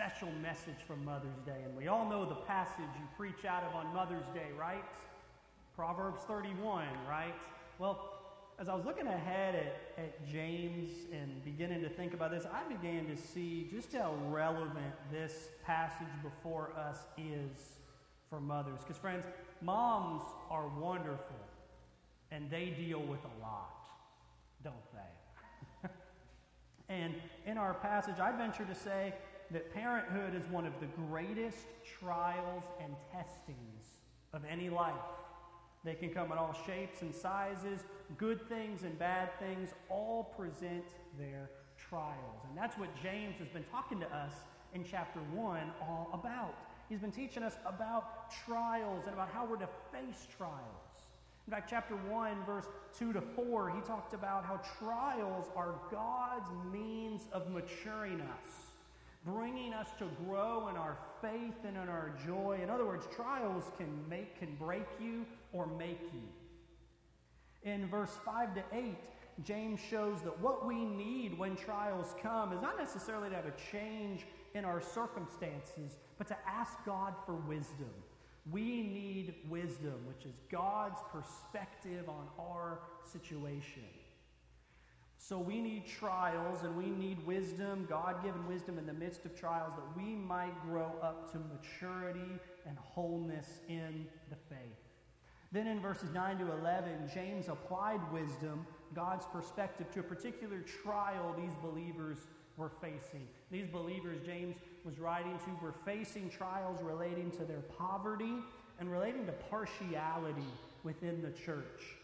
special message from Mother's Day. And we all know the passage you preach out of on Mother's Day, right? Proverbs 31, right? Well, as I was looking ahead at, at James and beginning to think about this, I began to see just how relevant this passage before us is for mothers. Because, friends, moms are wonderful and they deal with a lot, don't they? and in our passage, I venture to say that parenthood is one of the greatest trials and testings of any life. They can come in all shapes and sizes, good things and bad things, all present their trials. And that's what James has been talking to us in chapter 1 all about. He's been teaching us about trials and about how we're to face trials. In fact, chapter 1, verse 2 to 4, he talked about how trials are God's means of maturing us, bringing us to grow in our faith and in our joy. In other words, trials can make, can break you or make you. In verse 5 to 8, James shows that what we need when trials come is not necessarily to have a change in our circumstances, but to ask God for wisdom. We need wisdom, which is God's perspective on our situation. So we need trials and we need wisdom, God given wisdom in the midst of trials, that we might grow up to maturity and wholeness in the faith. Then in verses 9 to 11, James applied wisdom, God's perspective, to a particular trial these believers were facing. These believers, James was writing to, were facing trials relating to their poverty and relating to partiality within the church.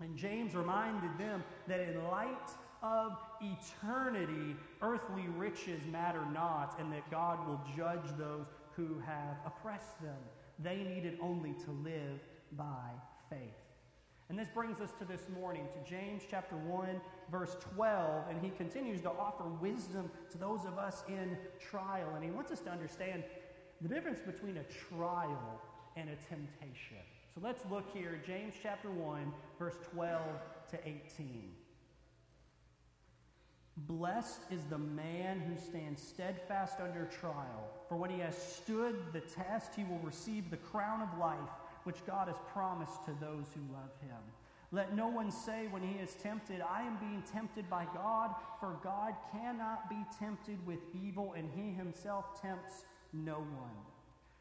And James reminded them that in light of eternity, earthly riches matter not, and that God will judge those who have oppressed them. They needed only to live by faith. And this brings us to this morning, to James chapter 1, verse 12. And he continues to offer wisdom to those of us in trial. And he wants us to understand the difference between a trial and a temptation. So let's look here, James chapter 1, verse 12 to 18. Blessed is the man who stands steadfast under trial, for when he has stood the test, he will receive the crown of life which God has promised to those who love him. Let no one say when he is tempted, I am being tempted by God, for God cannot be tempted with evil, and he himself tempts no one.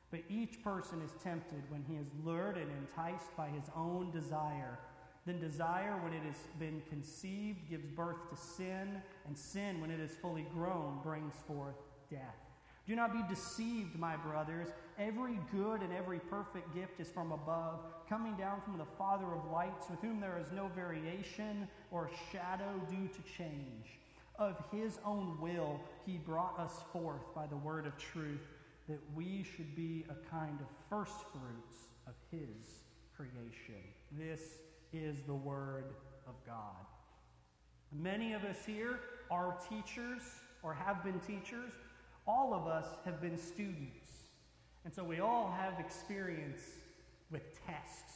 But each person is tempted when he is lured and enticed by his own desire. Then desire, when it has been conceived, gives birth to sin, and sin, when it is fully grown, brings forth death. Do not be deceived, my brothers. Every good and every perfect gift is from above, coming down from the Father of lights, with whom there is no variation or shadow due to change. Of his own will, he brought us forth by the word of truth, that we should be a kind of first fruits of his creation. This is the word of God. Many of us here are teachers or have been teachers all of us have been students. And so we all have experience with tests.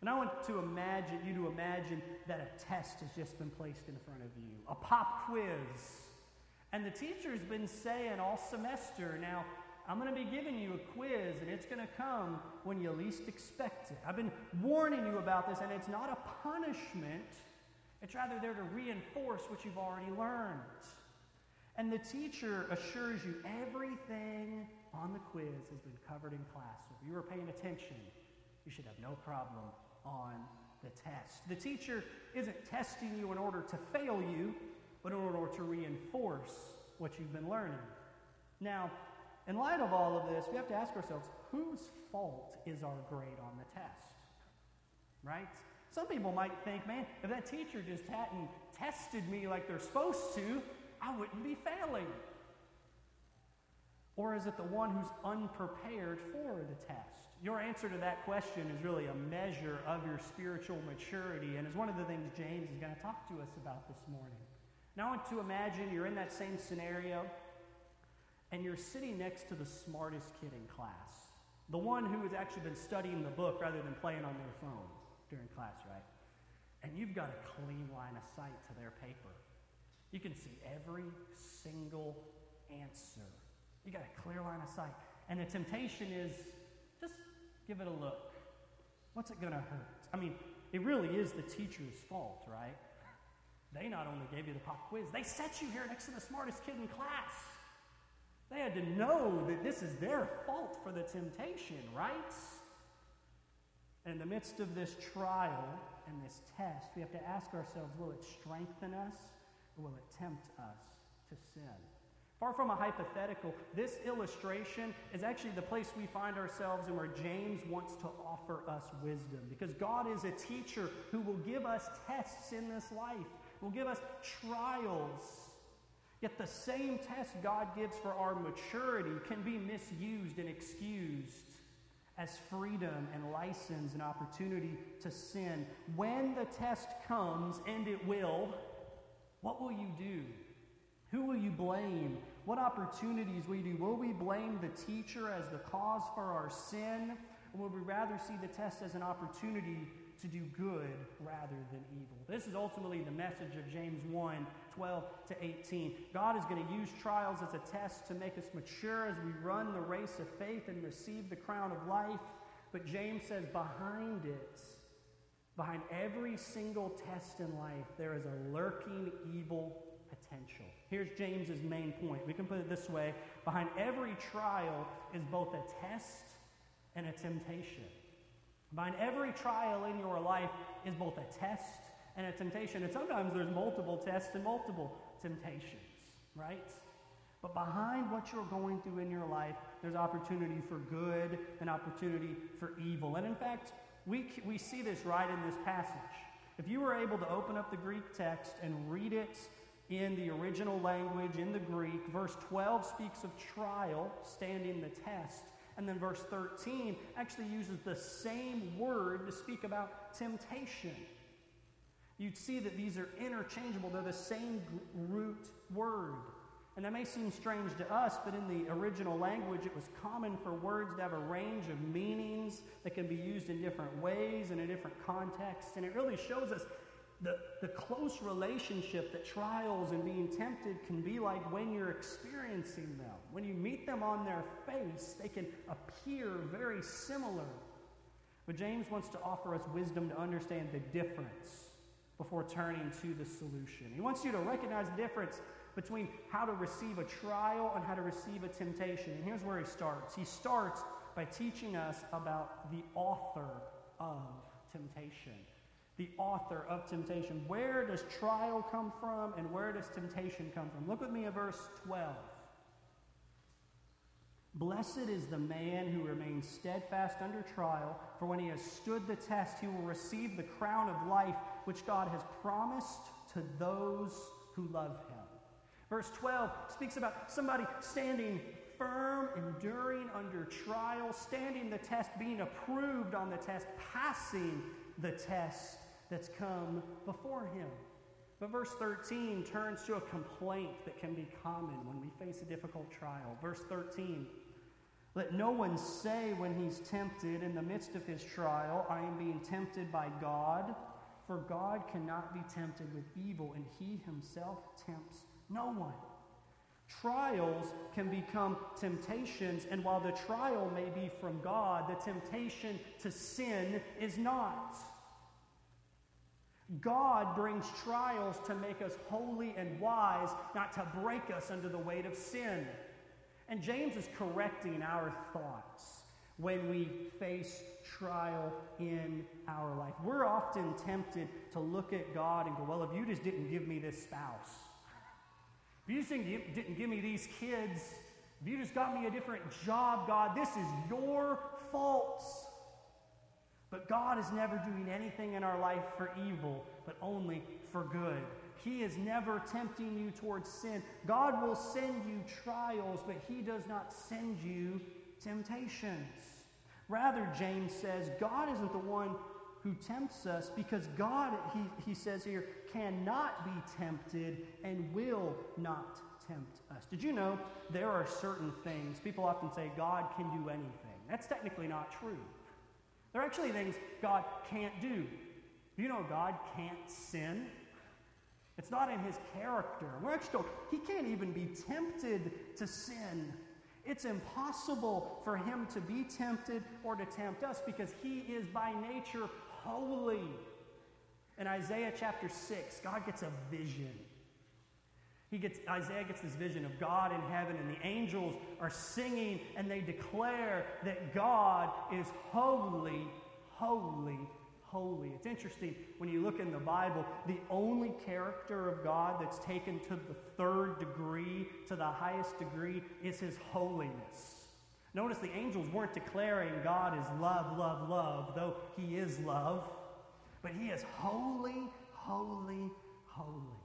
And I want to imagine you to imagine that a test has just been placed in front of you, a pop quiz. And the teacher's been saying all semester, now, I'm going to be giving you a quiz, and it's going to come when you least expect it. I've been warning you about this, and it's not a punishment, it's rather there to reinforce what you've already learned. And the teacher assures you everything on the quiz has been covered in class. So if you were paying attention, you should have no problem on the test. The teacher isn't testing you in order to fail you, but in order to reinforce what you've been learning. Now, in light of all of this, we have to ask ourselves whose fault is our grade on the test? Right? Some people might think, man, if that teacher just hadn't tested me like they're supposed to, I wouldn't be failing? Or is it the one who's unprepared for the test? Your answer to that question is really a measure of your spiritual maturity and is one of the things James is going to talk to us about this morning. Now, I want to imagine you're in that same scenario and you're sitting next to the smartest kid in class, the one who has actually been studying the book rather than playing on their phone during class, right? And you've got a clean line of sight to their paper. You can see every single answer You got a clear line of sight. And the temptation is just give it a look. What's it going to hurt? I mean, it really is the teacher's fault, right? They not only gave you the pop quiz, they set you here next to the smartest kid in class. They had to know that this is their fault for the temptation, right? In the midst of this trial and this test, we have to ask ourselves will it strengthen us or will it tempt us to sin? Far from a hypothetical, this illustration is actually the place we find ourselves and where James wants to offer us wisdom. Because God is a teacher who will give us tests in this life, will give us trials. Yet the same test God gives for our maturity can be misused and excused as freedom and license and opportunity to sin. When the test comes, and it will, what will you do? Who will you blame? What opportunities will you do? Will we blame the teacher as the cause for our sin? Or will we rather see the test as an opportunity to do good rather than evil? This is ultimately the message of James 1 12 to 18. God is going to use trials as a test to make us mature as we run the race of faith and receive the crown of life. But James says, behind it, behind every single test in life, there is a lurking evil potential. Here's James's main point. We can put it this way behind every trial is both a test and a temptation. Behind every trial in your life is both a test and a temptation. And sometimes there's multiple tests and multiple temptations, right? But behind what you're going through in your life, there's opportunity for good and opportunity for evil. And in fact, we, we see this right in this passage. If you were able to open up the Greek text and read it in the original language, in the Greek. Verse 12 speaks of trial, standing the test. And then verse 13 actually uses the same word to speak about temptation. You'd see that these are interchangeable, they're the same root word. And that may seem strange to us, but in the original language, it was common for words to have a range of meanings that can be used in different ways and in different contexts. And it really shows us the, the close relationship that trials and being tempted can be like when you're experiencing them. When you meet them on their face, they can appear very similar. But James wants to offer us wisdom to understand the difference before turning to the solution. He wants you to recognize the difference between how to receive a trial and how to receive a temptation. And here's where he starts. He starts by teaching us about the author of temptation the author of temptation. Where does trial come from and where does temptation come from? Look with me at verse 12. Blessed is the man who remains steadfast under trial, for when he has stood the test, he will receive the crown of life which God has promised to those who love him. Verse 12 speaks about somebody standing firm, enduring under trial, standing the test, being approved on the test, passing the test that's come before him. But verse 13 turns to a complaint that can be common when we face a difficult trial. Verse 13 Let no one say when he's tempted in the midst of his trial, I am being tempted by God, for God cannot be tempted with evil, and he himself tempts no one. Trials can become temptations, and while the trial may be from God, the temptation to sin is not. God brings trials to make us holy and wise, not to break us under the weight of sin. And James is correcting our thoughts when we face trial in our life. We're often tempted to look at God and go, Well, if you just didn't give me this spouse, if you just didn't give me these kids, if you just got me a different job, God, this is your fault. But God is never doing anything in our life for evil, but only for good. He is never tempting you towards sin. God will send you trials, but He does not send you temptations. Rather, James says, God isn't the one who tempts us because God, he, he says here, cannot be tempted and will not tempt us. Did you know there are certain things, people often say God can do anything. That's technically not true. There are actually things God can't do. You know, God can't sin. It's not in his character. We're actually told he can't even be tempted to sin. It's impossible for him to be tempted or to tempt us because he is by nature holy. In Isaiah chapter 6, God gets a vision. He gets, Isaiah gets this vision of God in heaven, and the angels are singing, and they declare that God is holy, holy, holy. It's interesting when you look in the Bible, the only character of God that's taken to the third degree, to the highest degree, is his holiness. Notice the angels weren't declaring God is love, love, love, though he is love, but he is holy, holy, holy.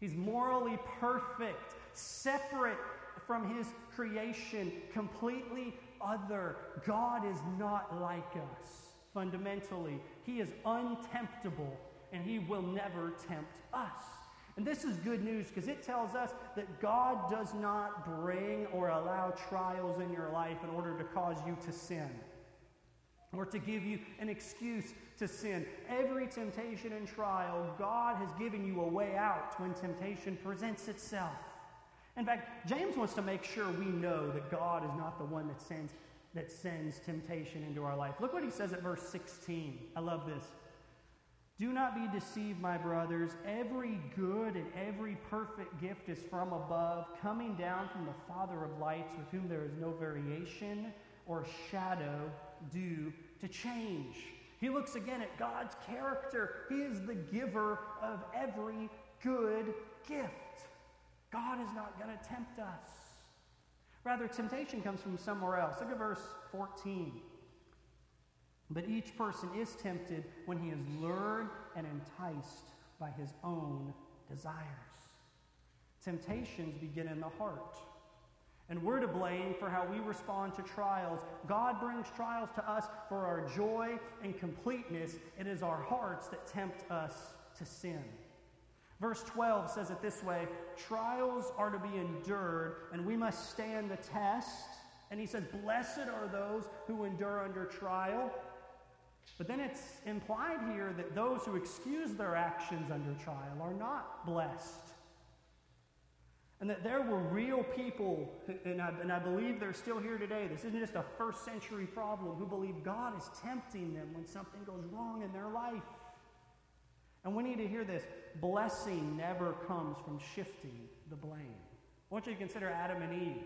He's morally perfect, separate from his creation, completely other. God is not like us fundamentally. He is untemptable, and He will never tempt us. And this is good news because it tells us that God does not bring or allow trials in your life in order to cause you to sin or to give you an excuse to sin. Every temptation and trial, God has given you a way out when temptation presents itself. In fact, James wants to make sure we know that God is not the one that sends that sends temptation into our life. Look what he says at verse 16. I love this. Do not be deceived, my brothers. Every good and every perfect gift is from above, coming down from the Father of lights, with whom there is no variation or shadow due to change. He looks again at God's character. He is the giver of every good gift. God is not going to tempt us. Rather, temptation comes from somewhere else. Look at verse 14. But each person is tempted when he is lured and enticed by his own desires. Temptations begin in the heart. And we're to blame for how we respond to trials. God brings trials to us for our joy and completeness. It is our hearts that tempt us to sin. Verse 12 says it this way Trials are to be endured, and we must stand the test. And he says, Blessed are those who endure under trial. But then it's implied here that those who excuse their actions under trial are not blessed. And that there were real people, and I, and I believe they're still here today. This isn't just a first century problem, who believe God is tempting them when something goes wrong in their life. And we need to hear this blessing never comes from shifting the blame. I want you to consider Adam and Eve.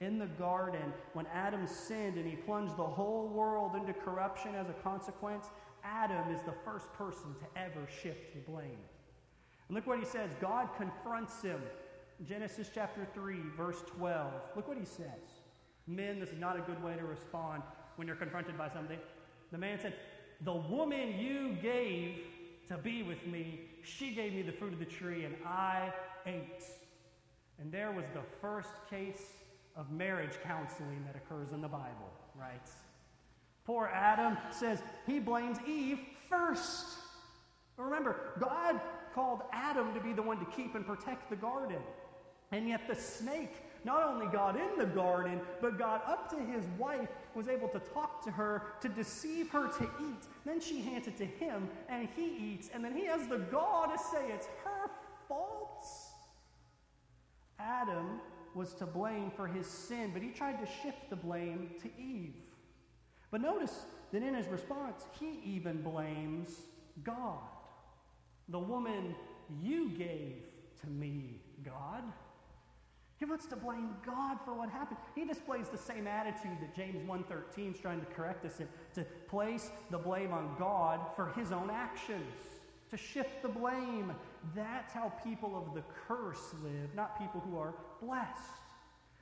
In the garden, when Adam sinned and he plunged the whole world into corruption as a consequence, Adam is the first person to ever shift the blame. And look what he says God confronts him. Genesis chapter 3, verse 12. Look what he says. Men, this is not a good way to respond when you're confronted by something. The man said, The woman you gave to be with me. She gave me the fruit of the tree, and I ate. And there was the first case of marriage counseling that occurs in the Bible, right? Poor Adam says he blames Eve first. Remember, God called Adam to be the one to keep and protect the garden. And yet the snake not only got in the garden, but got up to his wife, was able to talk to her, to deceive her to eat. Then she hands it to him, and he eats, and then he has the gall to say it's her fault. Adam was to blame for his sin, but he tried to shift the blame to Eve. But notice that in his response, he even blames God. The woman you gave to me, God. He wants to blame God for what happened. He displays the same attitude that James 1.13 is trying to correct us in, to place the blame on God for his own actions, to shift the blame. That's how people of the curse live, not people who are blessed.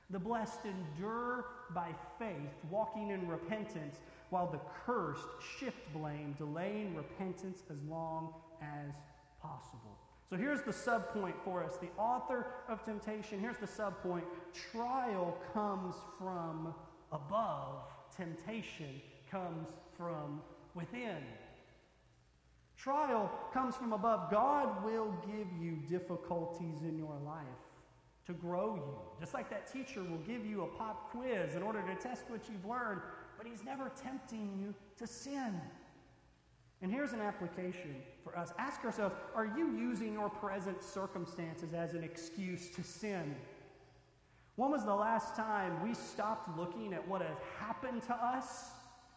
The blessed endure by faith, walking in repentance, while the cursed shift blame, delaying repentance as long as possible. So here's the subpoint for us. The author of temptation, here's the subpoint. Trial comes from above, temptation comes from within. Trial comes from above. God will give you difficulties in your life to grow you. Just like that teacher will give you a pop quiz in order to test what you've learned, but he's never tempting you to sin. And here's an application for us. Ask ourselves are you using your present circumstances as an excuse to sin? When was the last time we stopped looking at what has happened to us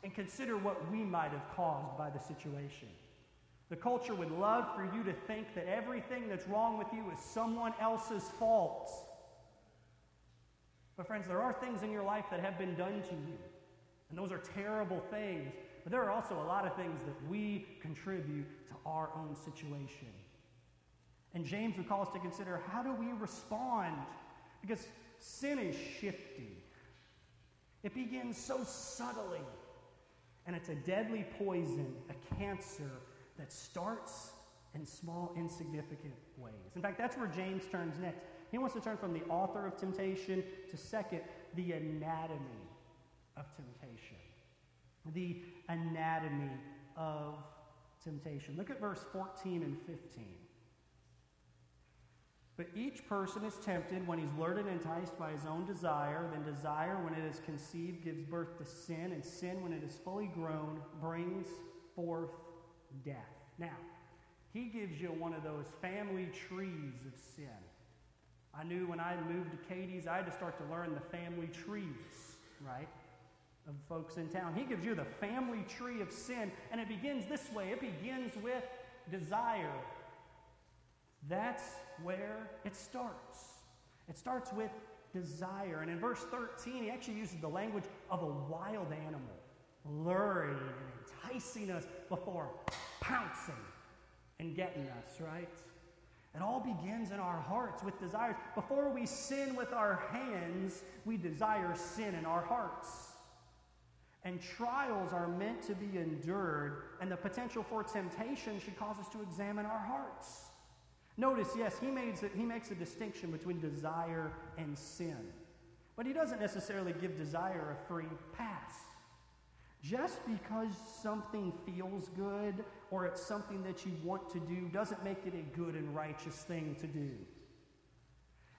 and consider what we might have caused by the situation? The culture would love for you to think that everything that's wrong with you is someone else's fault. But, friends, there are things in your life that have been done to you, and those are terrible things. But there are also a lot of things that we contribute to our own situation. And James would call us to consider how do we respond? Because sin is shifty, it begins so subtly, and it's a deadly poison, a cancer that starts in small, insignificant ways. In fact, that's where James turns next. He wants to turn from the author of temptation to, second, the anatomy of temptation. The anatomy of temptation. Look at verse 14 and 15. But each person is tempted when he's lured and enticed by his own desire. Then desire, when it is conceived, gives birth to sin. And sin, when it is fully grown, brings forth death. Now, he gives you one of those family trees of sin. I knew when I moved to Katie's, I had to start to learn the family trees, right? Of folks in town. He gives you the family tree of sin, and it begins this way it begins with desire. That's where it starts. It starts with desire. And in verse 13, he actually uses the language of a wild animal, luring and enticing us before pouncing and getting us, right? It all begins in our hearts with desires. Before we sin with our hands, we desire sin in our hearts. And trials are meant to be endured, and the potential for temptation should cause us to examine our hearts. Notice, yes, he makes, a, he makes a distinction between desire and sin. But he doesn't necessarily give desire a free pass. Just because something feels good or it's something that you want to do doesn't make it a good and righteous thing to do.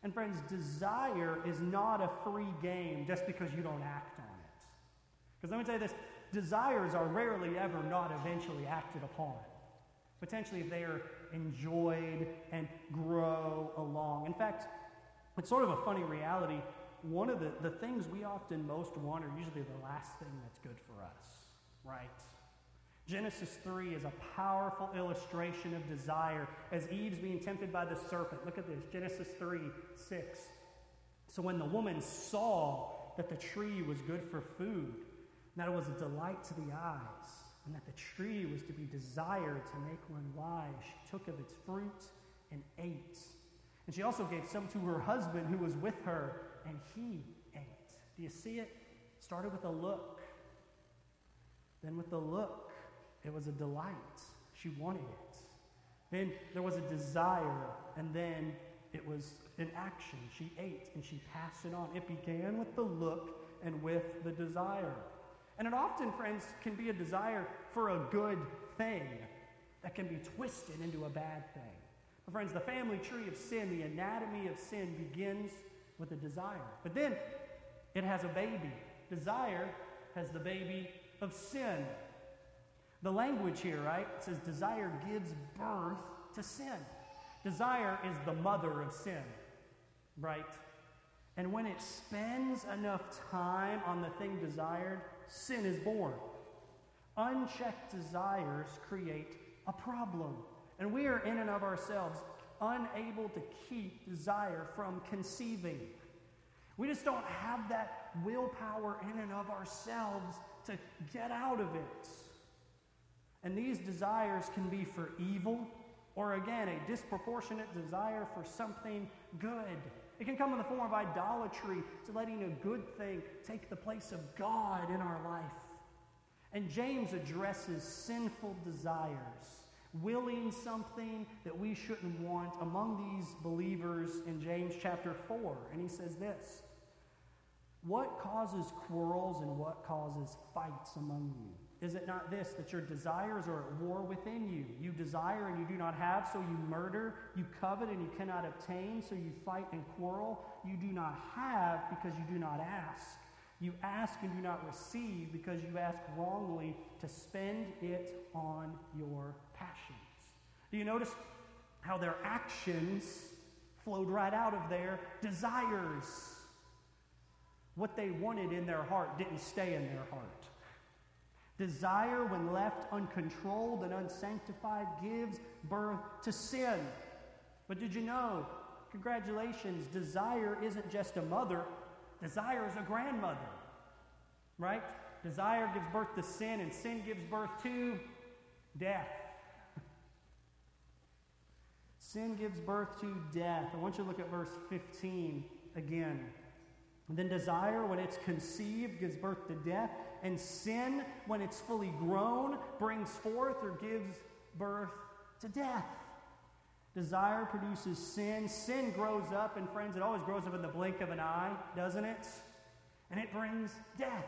And friends, desire is not a free game just because you don't act on it. Because let me tell you this desires are rarely ever not eventually acted upon. Potentially, if they are enjoyed and grow along. In fact, it's sort of a funny reality. One of the, the things we often most want are usually the last thing that's good for us, right? Genesis 3 is a powerful illustration of desire as Eve's being tempted by the serpent. Look at this Genesis 3 6. So when the woman saw that the tree was good for food, that it was a delight to the eyes, and that the tree was to be desired to make one wise. She took of its fruit and ate. And she also gave some to her husband who was with her, and he ate. Do you see it? Started with a look. Then, with the look, it was a delight. She wanted it. Then there was a desire, and then it was an action. She ate and she passed it on. It began with the look and with the desire. And it often, friends, can be a desire for a good thing that can be twisted into a bad thing. But, friends, the family tree of sin, the anatomy of sin, begins with a desire. But then it has a baby. Desire has the baby of sin. The language here, right? It says desire gives birth to sin. Desire is the mother of sin, right? And when it spends enough time on the thing desired, sin is born. Unchecked desires create a problem. And we are in and of ourselves unable to keep desire from conceiving. We just don't have that willpower in and of ourselves to get out of it. And these desires can be for evil or, again, a disproportionate desire for something good. It can come in the form of idolatry, to letting a good thing take the place of God in our life. And James addresses sinful desires, willing something that we shouldn't want among these believers in James chapter 4. And he says this What causes quarrels and what causes fights among you? Is it not this, that your desires are at war within you? You desire and you do not have, so you murder. You covet and you cannot obtain, so you fight and quarrel. You do not have because you do not ask. You ask and do not receive because you ask wrongly to spend it on your passions. Do you notice how their actions flowed right out of their desires? What they wanted in their heart didn't stay in their heart. Desire, when left uncontrolled and unsanctified, gives birth to sin. But did you know? Congratulations, desire isn't just a mother, desire is a grandmother. Right? Desire gives birth to sin, and sin gives birth to death. sin gives birth to death. I want you to look at verse 15 again. And then desire, when it's conceived, gives birth to death. And sin, when it's fully grown, brings forth or gives birth to death. Desire produces sin. Sin grows up, and friends, it always grows up in the blink of an eye, doesn't it? And it brings death.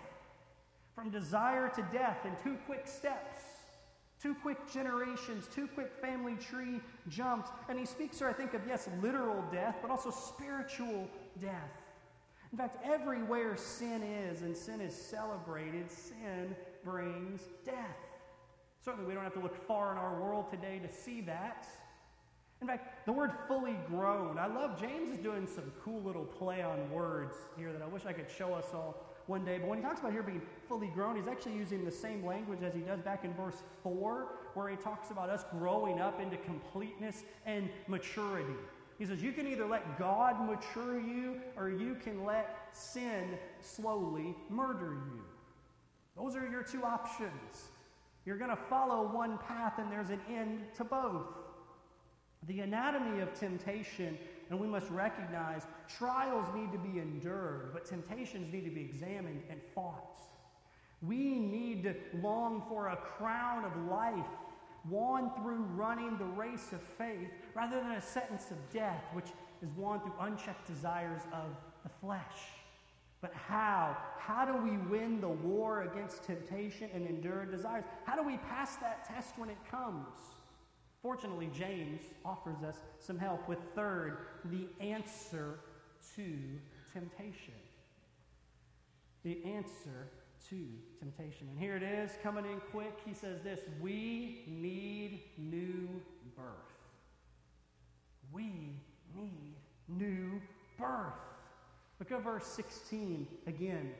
From desire to death in two quick steps, two quick generations, two quick family tree jumps. And he speaks here, I think, of, yes, literal death, but also spiritual death. In fact, everywhere sin is and sin is celebrated, sin brings death. Certainly, we don't have to look far in our world today to see that. In fact, the word fully grown, I love James is doing some cool little play on words here that I wish I could show us all one day. But when he talks about here being fully grown, he's actually using the same language as he does back in verse 4, where he talks about us growing up into completeness and maturity. He says, You can either let God mature you or you can let sin slowly murder you. Those are your two options. You're going to follow one path and there's an end to both. The anatomy of temptation, and we must recognize trials need to be endured, but temptations need to be examined and fought. We need to long for a crown of life won through running the race of faith rather than a sentence of death, which is won through unchecked desires of the flesh. But how? How do we win the war against temptation and endure desires? How do we pass that test when it comes? Fortunately, James offers us some help with third, the answer to temptation. The answer to temptation. And here it is, coming in quick. He says this We need new birth. We need new birth. Look at verse 16 again.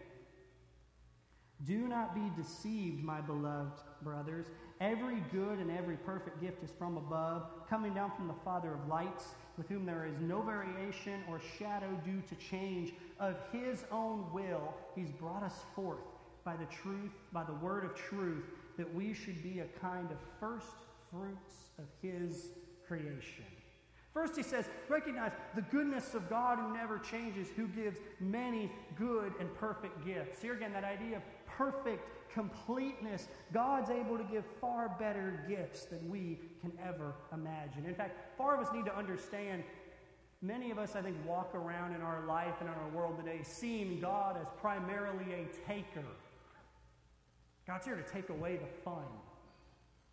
Do not be deceived, my beloved brothers. Every good and every perfect gift is from above, coming down from the Father of lights, with whom there is no variation or shadow due to change. Of his own will, he's brought us forth by the truth, by the word of truth, that we should be a kind of first fruits of his creation. First, he says, recognize the goodness of God who never changes, who gives many good and perfect gifts. Here again, that idea of perfect completeness. God's able to give far better gifts than we can ever imagine. In fact, far of us need to understand Many of us, I think, walk around in our life and in our world today seeing God as primarily a taker. God's here to take away the fun,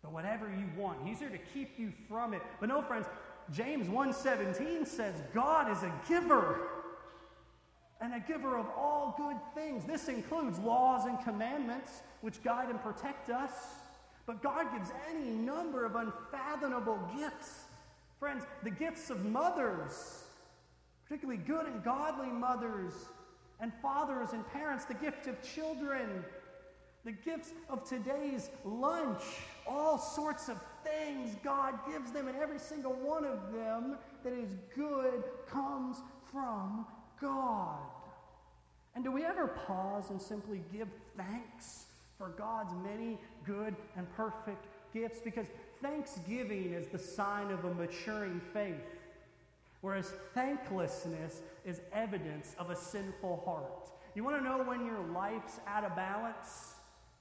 the whatever you want. He's here to keep you from it. But no, friends, James 1:17 says God is a giver and a giver of all good things. This includes laws and commandments which guide and protect us. But God gives any number of unfathomable gifts. Friends, the gifts of mothers, particularly good and godly mothers, and fathers and parents, the gift of children, the gifts of today's lunch, all sorts of things God gives them, and every single one of them that is good comes from God. And do we ever pause and simply give thanks for God's many good and perfect gifts? Because thanksgiving is the sign of a maturing faith, whereas thanklessness is evidence of a sinful heart. You want to know when your life's out of balance?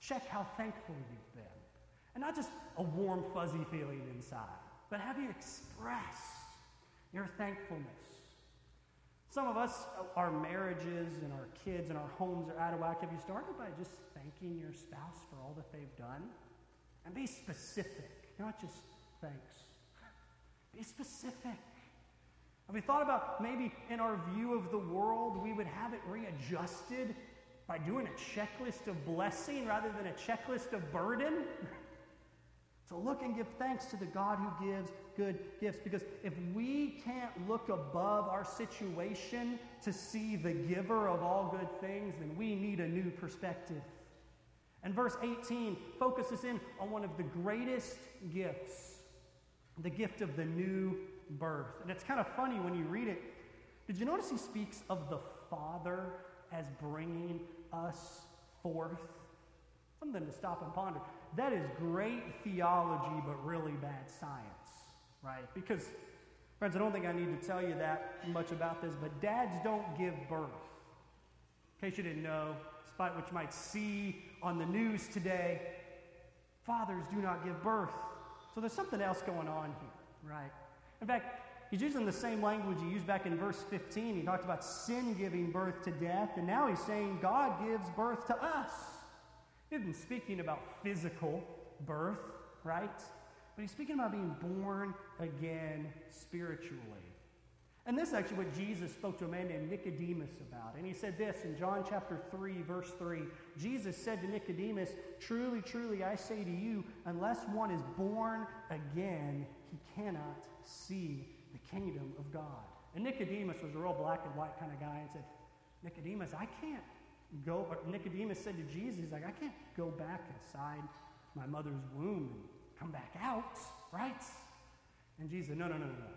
Check how thankful you've been. And not just a warm, fuzzy feeling inside, but have you expressed your thankfulness? Some of us, uh, our marriages and our kids and our homes are out of whack. Have you started by just thanking your spouse for all that they've done? And be specific, not just thanks. Be specific. Have we thought about maybe in our view of the world, we would have it readjusted by doing a checklist of blessing rather than a checklist of burden? so look and give thanks to the God who gives good gifts. Because if we can't look above our situation to see the giver of all good things, then we need a new perspective. And verse 18 focuses in on one of the greatest gifts the gift of the new birth. And it's kind of funny when you read it. Did you notice he speaks of the Father as bringing us forth? Something to stop and ponder. That is great theology, but really bad science, right? Because, friends, I don't think I need to tell you that much about this, but dads don't give birth. In case you didn't know, despite what you might see on the news today, fathers do not give birth. So there's something else going on here, right? In fact, he's using the same language he used back in verse 15. He talked about sin giving birth to death, and now he's saying God gives birth to us. He isn't speaking about physical birth, right? But he's speaking about being born again spiritually. And this is actually what Jesus spoke to a man named Nicodemus about. And he said this in John chapter 3, verse 3. Jesus said to Nicodemus, Truly, truly, I say to you, unless one is born again, he cannot see the kingdom of God. And Nicodemus was a real black and white kind of guy and said, Nicodemus, I can't go. Or Nicodemus said to Jesus, like, I can't go back inside my mother's womb and come back out, right? And Jesus said, No, no, no, no, no.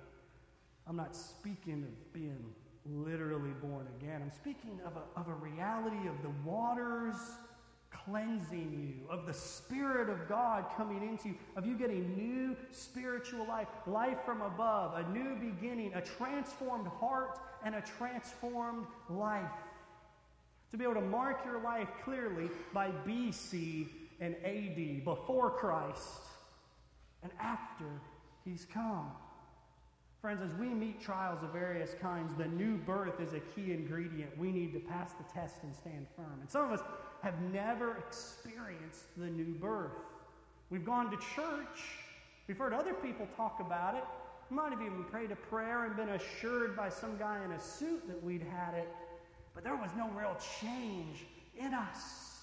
I'm not speaking of being literally born again. I'm speaking of a, of a reality of the waters cleansing you, of the Spirit of God coming into you, of you getting new spiritual life, life from above, a new beginning, a transformed heart, and a transformed life. To be able to mark your life clearly by BC and AD, before Christ and after He's come. Friends, as we meet trials of various kinds, the new birth is a key ingredient. We need to pass the test and stand firm. And some of us have never experienced the new birth. We've gone to church, we've heard other people talk about it. We might have even prayed a prayer and been assured by some guy in a suit that we'd had it, but there was no real change in us.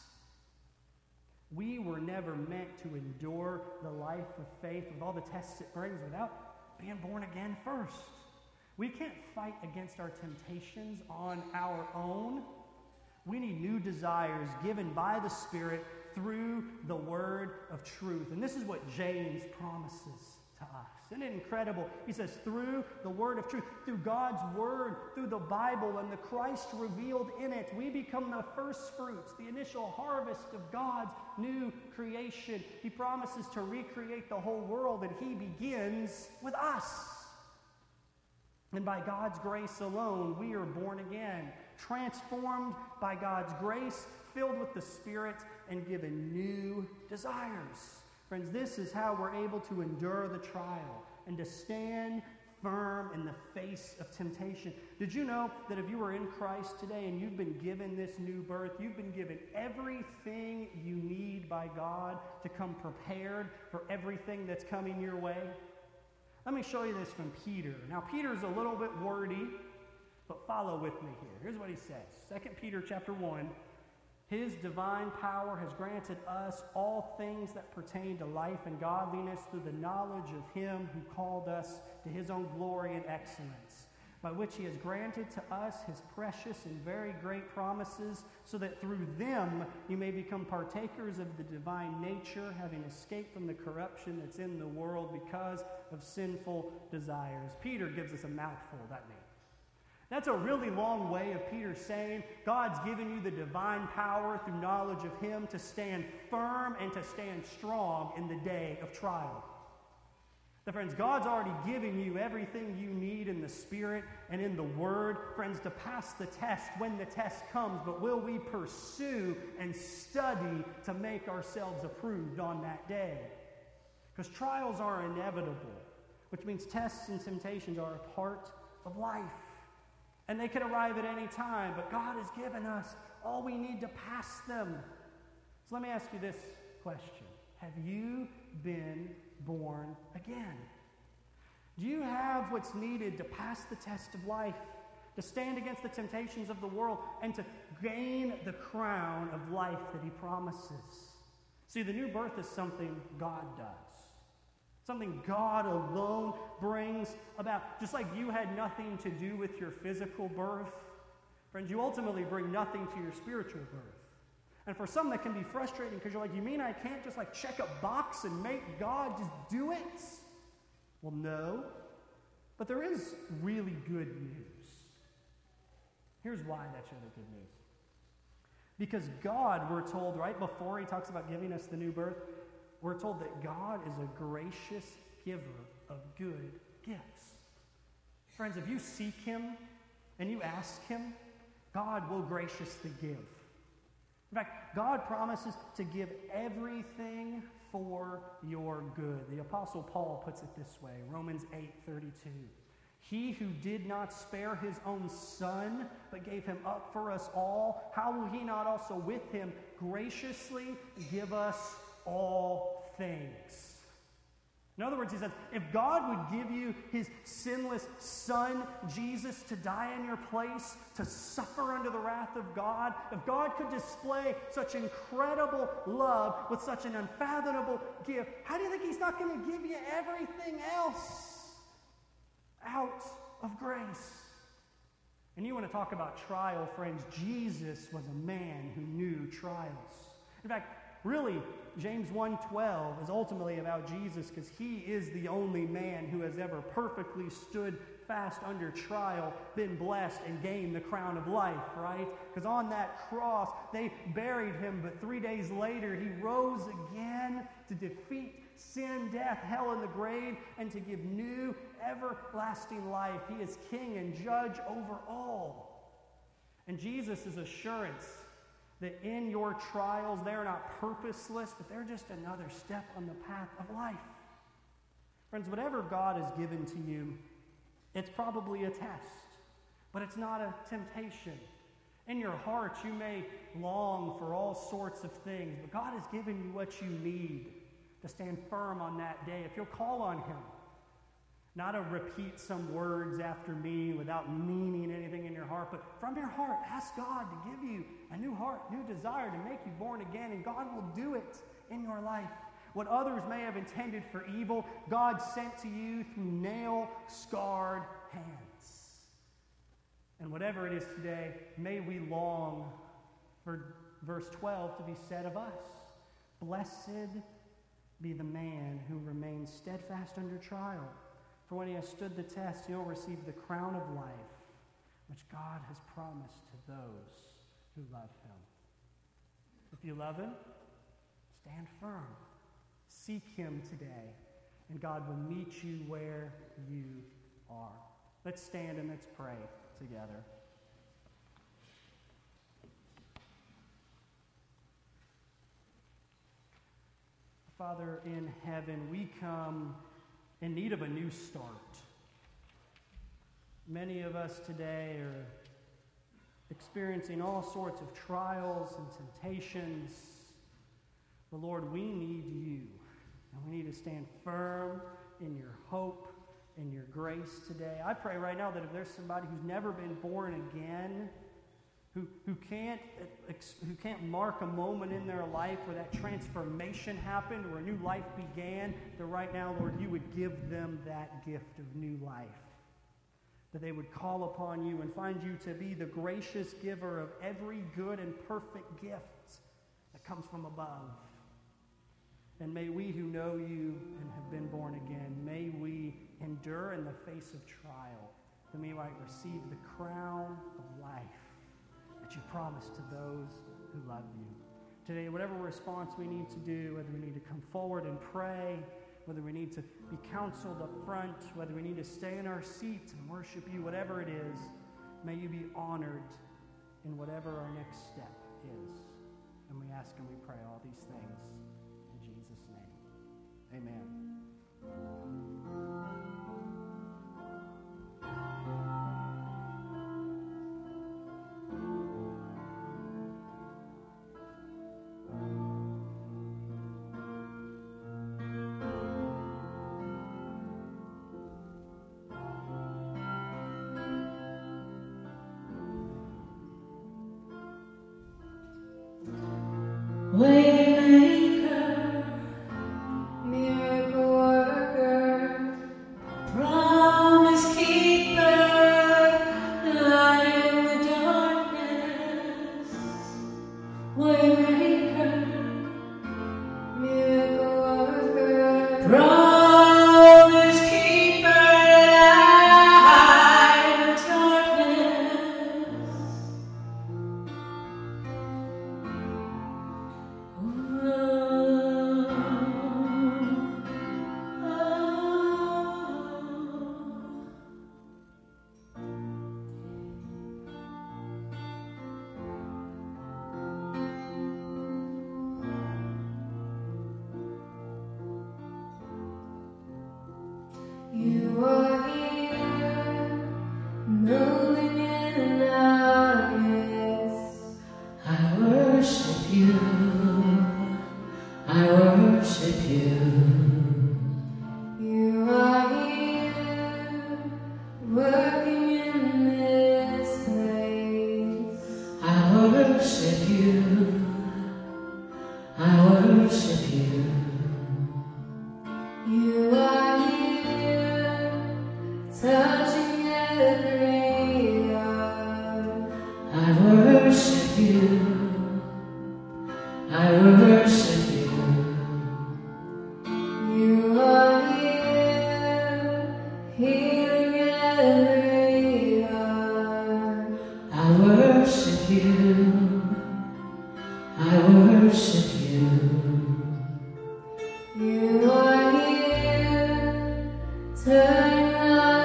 We were never meant to endure the life of faith with all the tests it brings without being born again first. We can't fight against our temptations on our own. We need new desires given by the Spirit through the word of truth. And this is what James promises to us. Isn't it incredible? He says, through the word of truth, through God's word, through the Bible and the Christ revealed in it, we become the first fruits, the initial harvest of God's new creation. He promises to recreate the whole world, and He begins with us. And by God's grace alone, we are born again transformed by God's grace, filled with the Spirit, and given new desires. Friends, this is how we're able to endure the trial and to stand firm in the face of temptation. Did you know that if you are in Christ today and you've been given this new birth, you've been given everything you need by God to come prepared for everything that's coming your way? Let me show you this from Peter. Now, Peter's a little bit wordy. But follow with me here. Here's what he says 2 Peter chapter 1. His divine power has granted us all things that pertain to life and godliness through the knowledge of him who called us to his own glory and excellence, by which he has granted to us his precious and very great promises, so that through them you may become partakers of the divine nature, having escaped from the corruption that's in the world because of sinful desires. Peter gives us a mouthful, doesn't he? That's a really long way of Peter saying God's given you the divine power through knowledge of Him to stand firm and to stand strong in the day of trial. The friends, God's already given you everything you need in the Spirit and in the Word, friends, to pass the test when the test comes. But will we pursue and study to make ourselves approved on that day? Because trials are inevitable, which means tests and temptations are a part of life. And they can arrive at any time, but God has given us all we need to pass them. So let me ask you this question Have you been born again? Do you have what's needed to pass the test of life, to stand against the temptations of the world, and to gain the crown of life that He promises? See, the new birth is something God does. Something God alone brings about. Just like you had nothing to do with your physical birth, friends, you ultimately bring nothing to your spiritual birth. And for some, that can be frustrating because you're like, you mean I can't just like check a box and make God just do it? Well, no. But there is really good news. Here's why that's really good news. Because God, we're told right before he talks about giving us the new birth, we're told that God is a gracious giver of good gifts. Friends, if you seek him and you ask him, God will graciously give. In fact, God promises to give everything for your good. The apostle Paul puts it this way, Romans 8:32. He who did not spare his own son, but gave him up for us all, how will he not also with him graciously give us all things? In other words, he says, if God would give you his sinless son, Jesus, to die in your place, to suffer under the wrath of God, if God could display such incredible love with such an unfathomable gift, how do you think he's not going to give you everything else out of grace? And you want to talk about trial, friends? Jesus was a man who knew trials. In fact, Really, James 1:12 is ultimately about Jesus because he is the only man who has ever perfectly stood fast under trial, been blessed, and gained the crown of life, right? Because on that cross, they buried him, but three days later, he rose again to defeat sin, death, hell, and the grave, and to give new, everlasting life. He is king and judge over all. And Jesus' assurance that in your trials, they're not purposeless, but they're just another step on the path of life. Friends, whatever God has given to you, it's probably a test, but it's not a temptation. In your heart, you may long for all sorts of things, but God has given you what you need to stand firm on that day. If you'll call on Him, not to repeat some words after me without meaning anything in your heart, but from your heart, ask God to give you a new heart, new desire to make you born again, and God will do it in your life. What others may have intended for evil, God sent to you through nail scarred hands. And whatever it is today, may we long for verse 12 to be said of us Blessed be the man who remains steadfast under trial for when he has stood the test, he'll receive the crown of life, which God has promised to those who love him. If you love him, stand firm. Seek him today, and God will meet you where you are. Let's stand and let's pray together. Father in heaven, we come in need of a new start. Many of us today are experiencing all sorts of trials and temptations. But Lord, we need you. And we need to stand firm in your hope and your grace today. I pray right now that if there's somebody who's never been born again, who, who, can't, who can't mark a moment in their life where that transformation happened, where a new life began, that right now, Lord, you would give them that gift of new life. That they would call upon you and find you to be the gracious giver of every good and perfect gift that comes from above. And may we who know you and have been born again, may we endure in the face of trial, that we might receive the crown of life you promised to those who love you. Today, whatever response we need to do, whether we need to come forward and pray, whether we need to be counseled up front, whether we need to stay in our seats and worship you, whatever it is, may you be honored in whatever our next step is. And we ask and we pray all these things in Jesus' name. Amen.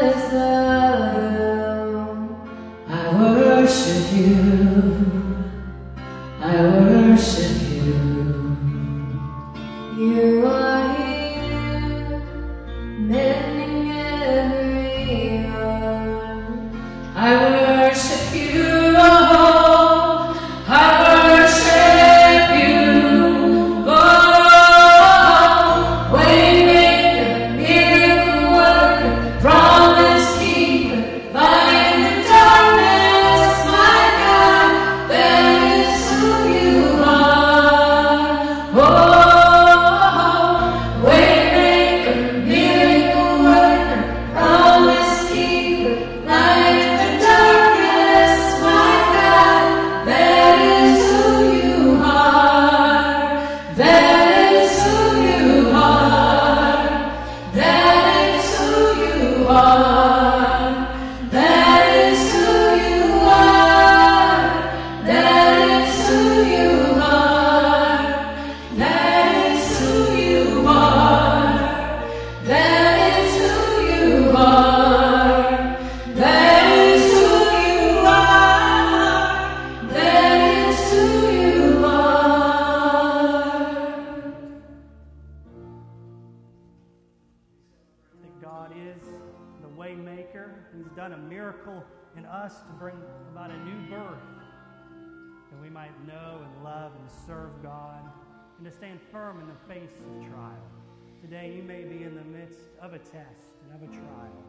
is the room. I worship you. might know and love and serve God and to stand firm in the face of trial. Today, you may be in the midst of a test and of a trial.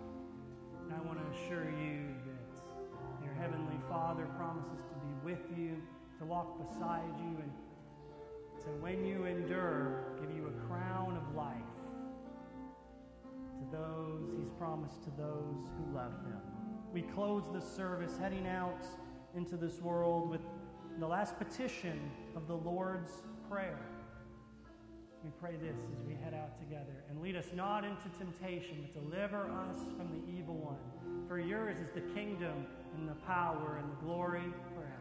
And I want to assure you that your Heavenly Father promises to be with you, to walk beside you, and to, when you endure, give you a crown of life to those He's promised to those who love Him. We close the service heading out into this world with the last petition of the Lord's Prayer. We pray this as we head out together. And lead us not into temptation, but deliver us from the evil one. For yours is the kingdom and the power and the glory forever.